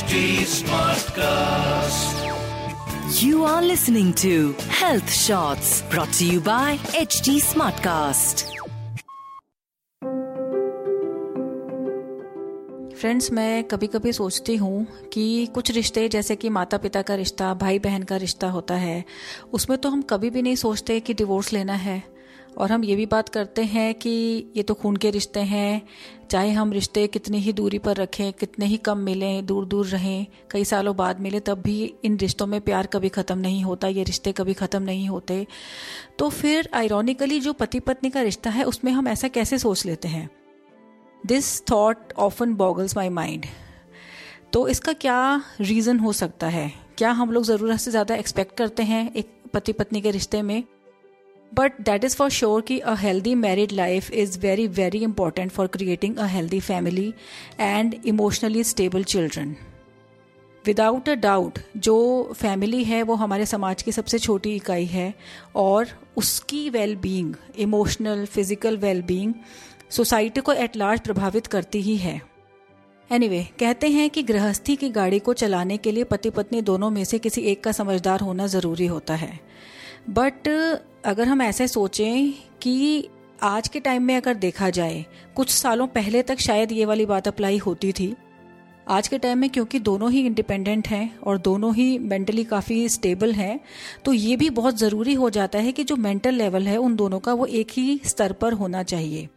HD Smartcast. You are listening to Health Shots brought to you by HT Smartcast. Friends मैं कभी कभी सोचती हूँ कि कुछ रिश्ते जैसे कि माता पिता का रिश्ता भाई बहन का रिश्ता होता है उसमें तो हम कभी भी नहीं सोचते कि डिवोर्स लेना है और हम ये भी बात करते हैं कि ये तो खून के रिश्ते हैं, चाहे हम रिश्ते कितनी ही दूरी पर रखें, कितने ही कम मिलें दूर दूर रहें, कई सालों बाद मिले तब भी इन रिश्तों में प्यार कभी ख़त्म नहीं होता, ये रिश्ते कभी ख़त्म नहीं होते। तो फिर आयरॉनिकली जो पति पत्नी का रिश्ता है, उसमें हम ऐसा कैसे सोच लेते हैं? This thought often boggles my mind तो इसका क्या रीज़न हो सकता है? क्या हम लोग ज़रूरत से ज़्यादा एक्सपेक्ट करते हैं एक पति पत्नी के रिश्ते में? But that is for sure कि a healthy married life is very very important for creating a healthy family and emotionally stable children without a doubt जो फैमिली है वो हमारे समाज की सबसे छोटी इकाई है और उसकी well being emotional physical well being society को एट लार्ज प्रभावित करती ही है। एनीवे anyway, कहते हैं कि गृहस्थी की गाड़ी को चलाने के लिए पति पत्नी दोनों में से किसी एक का समझदार होना ज़रूरी होता है। बट अगर हम ऐसे सोचें कि आज के टाइम में अगर देखा जाए, कुछ सालों पहले तक शायद ये वाली बात अप्लाई होती थी। आज के टाइम में क्योंकि दोनों ही इंडिपेंडेंट हैं और दोनों ही मेंटली काफ़ी स्टेबल हैं तो ये भी बहुत ज़रूरी हो जाता है कि जो मेंटल लेवल है उन दोनों का वो एक ही स्तर पर होना चाहिए।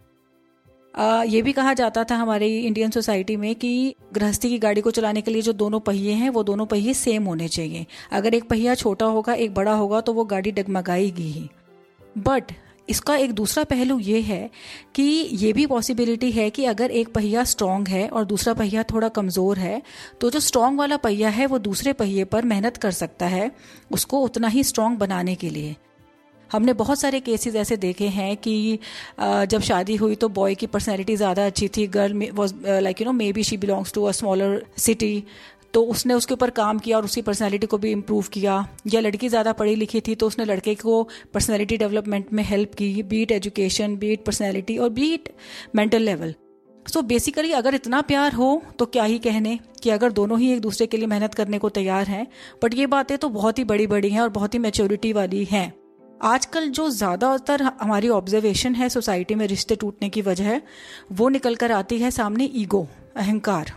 ये भी कहा जाता था हमारी इंडियन सोसाइटी में कि गृहस्थी की गाड़ी को चलाने के लिए जो दोनों पहिए हैं, वो दोनों पहिए सेम होने चाहिए। अगर एक पहिया छोटा होगा, एक बड़ा होगा तो वो गाड़ी डगमगाएगी ही। बट इसका एक दूसरा पहलू ये है कि ये भी पॉसिबिलिटी है कि अगर एक पहिया स्ट्रांग है और दूसरा पहिया थोड़ा कमज़ोर है तो जो स्ट्रांग वाला पहिया है, वो दूसरे पहिए पर मेहनत कर सकता है उसको उतना ही स्ट्रांग बनाने के लिए। हमने बहुत सारे केसेस ऐसे देखे हैं कि जब शादी हुई तो बॉय की पर्सनैलिटी ज़्यादा अच्छी थी girl was like you know maybe she belongs to a smaller city तो उसने उसके ऊपर काम किया और उसकी पर्सनैलिटी को भी इम्प्रूव किया। या लड़की ज़्यादा पढ़ी लिखी थी तो उसने लड़के को पर्सनैलिटी डेवलपमेंट में हेल्प की be it education be it personality और be it mental level so so basically अगर इतना प्यार हो तो क्या ही कहने कि अगर दोनों ही एक दूसरे के लिए मेहनत करने को तैयार हैं बट ये बातें तो बहुत ही बड़ी बड़ी हैं और बहुत ही मेच्योरिटी वाली हैं। आजकल जो ज़्यादातर हमारी ऑब्जर्वेशन है सोसाइटी में रिश्ते टूटने की वजह वो निकल कर आती है सामने ईगो अहंकार।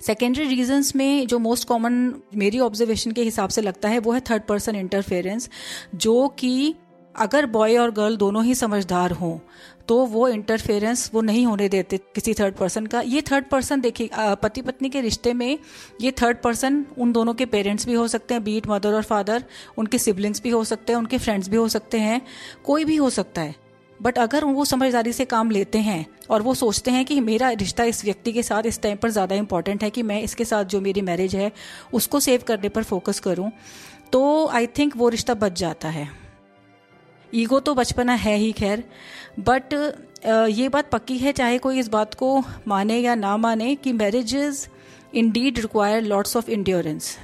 सेकेंडरी रीजंस में जो मोस्ट कॉमन मेरी ऑब्जर्वेशन के हिसाब से लगता है, वो है थर्ड पर्सन इंटरफेरेंस जो कि अगर बॉय और गर्ल दोनों ही समझदार हों तो वो इंटरफेरेंस वो नहीं होने देते किसी थर्ड पर्सन का। ये थर्ड पर्सन देखिए पति पत्नी के रिश्ते में ये थर्ड पर्सन उन दोनों के पेरेंट्स भी हो सकते हैं बीट मदर और फादर उनके सिबलिंग्स भी हो सकते हैं, उनके फ्रेंड्स भी हो सकते हैं, कोई भी हो सकता है। बट अगर वो समझदारी से काम लेते हैं और वो सोचते हैं कि मेरा रिश्ता इस व्यक्ति के साथ इस टाइम पर ज़्यादा इंपॉर्टेंट है कि मैं इसके साथ जो मेरी मैरिज है, उसको सेव करने पर फोकस करूँ तो आई थिंक वो रिश्ता बच जाता है। ईगो तो बचपना है ही, खैर। बट ये बात पक्की है, चाहे कोई इस बात को माने या ना माने, कि marriages indeed require lots of endurance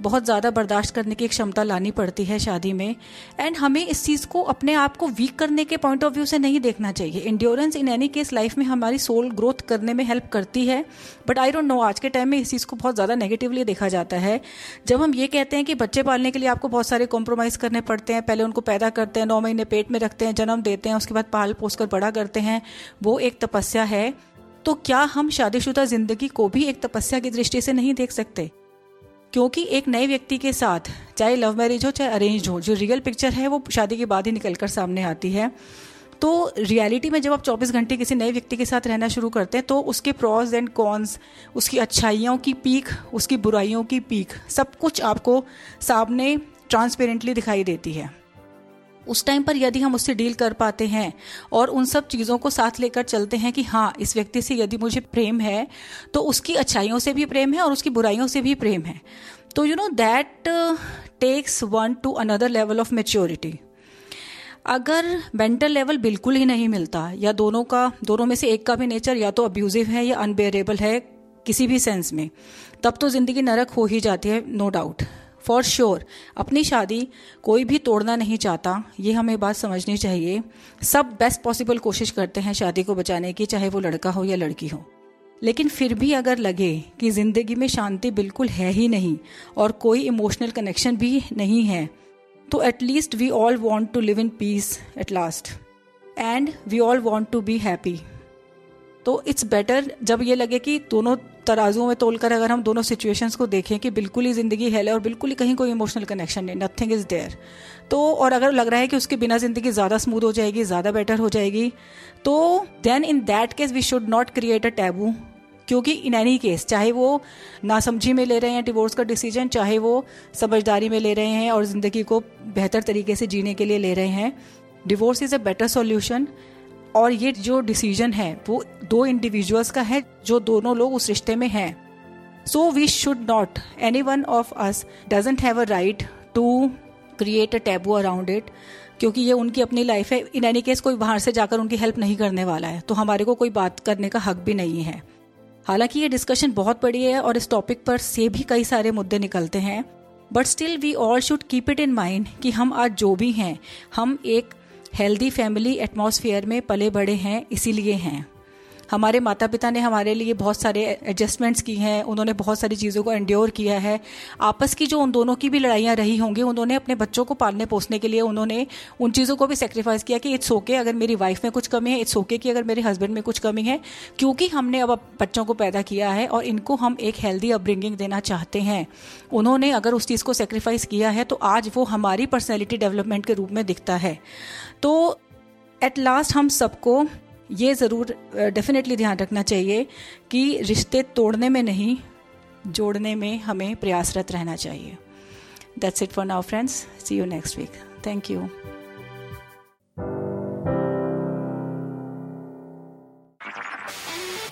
बहुत ज़्यादा बर्दाश्त करने की क्षमता लानी पड़ती है शादी में। एंड हमें इस चीज़ को अपने आप को वीक करने के पॉइंट ऑफ़ व्यू से नहीं देखना चाहिए। Endurance in any case life में हमारी सोल ग्रोथ करने में हेल्प करती है। बट आई डोंट नो आज के टाइम में इस चीज़ को बहुत ज़्यादा नेगेटिवली देखा जाता है। जब हम ये कहते हैं कि बच्चे पालने के लिए आपको बहुत सारे कॉम्प्रोमाइज़ करने पड़ते हैं, पहले उनको पैदा करते हैं, नौ महीने पेट में रखते हैं, जन्म देते हैं, उसके बाद पाल पोस कर बड़ा करते हैं, वो एक तपस्या है। तो क्या हम शादीशुदा ज़िंदगी को भी एक तपस्या की दृष्टि से नहीं देख सकते? क्योंकि एक नए व्यक्ति के साथ, चाहे लव मैरिज हो, चाहे अरेंज हो, जो रियल पिक्चर है, वो शादी के बाद ही निकल कर सामने आती है। तो रियलिटी में जब आप 24 घंटे किसी नए व्यक्ति के साथ रहना शुरू करते हैं तो उसके प्रॉज एंड कॉन्स उसकी अच्छाइयों की पीक उसकी बुराइयों की पीक सब कुछ आपको सामने ट्रांसपेरेंटली दिखाई देती है। उस टाइम पर यदि हम उससे डील कर पाते हैं और उन सब चीज़ों को साथ लेकर चलते हैं कि हाँ इस व्यक्ति से यदि मुझे प्रेम है तो उसकी अच्छाइयों से भी प्रेम है और उसकी बुराइयों से भी प्रेम है। तो you know that takes one to another level of maturity अगर मेंटल लेवल बिल्कुल ही नहीं मिलता, या दोनों का, दोनों में से एक का भी नेचर या तो अब्यूजिव है या अनबेरेबल है किसी भी सेंस में, तब तो ज़िंदगी नरक हो ही जाती है no no doubt for sure अपनी शादी कोई भी तोड़ना नहीं चाहता, ये हमें बात समझनी चाहिए। सब बेस्ट पॉसिबल कोशिश करते हैं शादी को बचाने की, चाहे वो लड़का हो या लड़की हो। लेकिन फिर भी अगर लगे कि ज़िंदगी में शांति बिल्कुल है ही नहीं और कोई इमोशनल कनेक्शन भी नहीं है तो at least we all want to live in peace at last and we all want to be happy तो इट्स बेटर जब ये लगे कि दोनों तराजुओं में तोलकर अगर हम दोनों सिचुएशंस को देखें कि बिल्कुल ही ज़िंदगी हेल है और बिल्कुल ही कहीं कोई इमोशनल कनेक्शन नहीं नथिंग इज़ देयर तो और अगर लग रहा है कि उसके बिना ज़िंदगी ज़्यादा स्मूथ हो जाएगी, ज़्यादा बेटर हो जाएगी तो then in that case we should not create a taboo क्योंकि इन एनी केस चाहे वो नासमझी में ले रहे हैं डिवोर्स का डिसीज़न चाहे वो समझदारी में ले रहे हैं और ज़िंदगी को बेहतर तरीके से जीने के लिए ले रहे हैं divorce is a better solution और ये जो डिसीज़न है, वो दो इंडिविजुअल्स का है, जो दोनों लोग उस रिश्ते में हैं। So we should not any one of us doesn't have a right to create a taboo around it क्योंकि ये उनकी अपनी लाइफ है। इन एनी केस कोई बाहर से जाकर उनकी हेल्प नहीं करने वाला है तो हमारे को कोई बात करने का हक भी नहीं है। हालाँकि ये डिस्कशन बहुत बड़ी है और इस टॉपिक पर से भी कई सारे मुद्दे निकलते हैं but still we all should keep it in mind कि हम आज जो भी हैं, हम एक हेल्दी फैमिली एटमॉस्फेयर में पले बड़े हैं इसीलिए हैं। हमारे माता पिता ने हमारे लिए बहुत सारे एडजस्टमेंट्स की हैं, उन्होंने बहुत सारी चीज़ों को एंड्योर किया है। आपस की जो उन दोनों की भी लड़ाइयाँ रही होंगी, उन्होंने अपने बच्चों को पालने पोसने के लिए उन्होंने उन चीज़ों को भी सेक्रीफाइस किया कि इट्स ओके अगर मेरी वाइफ में कुछ कमी है इट्स ओके कि अगर मेरे हस्बैंड में कुछ कमी है, क्योंकि हमने अब बच्चों को पैदा किया है और इनको हम एक हेल्दी अपब्रिंगिंग देना चाहते हैं। उन्होंने अगर उस चीज़ को सेक्रीफाइस किया है तो आज वो हमारी पर्सनैलिटी डेवलपमेंट के रूप में दिखता है। तो एट लास्ट हम सबको ये ज़रूर डेफिनेटली ध्यान रखना चाहिए कि रिश्ते तोड़ने में नहीं जोड़ने में हमें प्रयासरत रहना चाहिए that's it for now friends see you next week thank you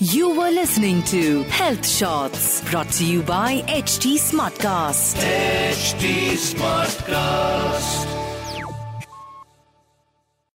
You were listening to Health Shots brought to you by HT Smartcast. HT Smartcast.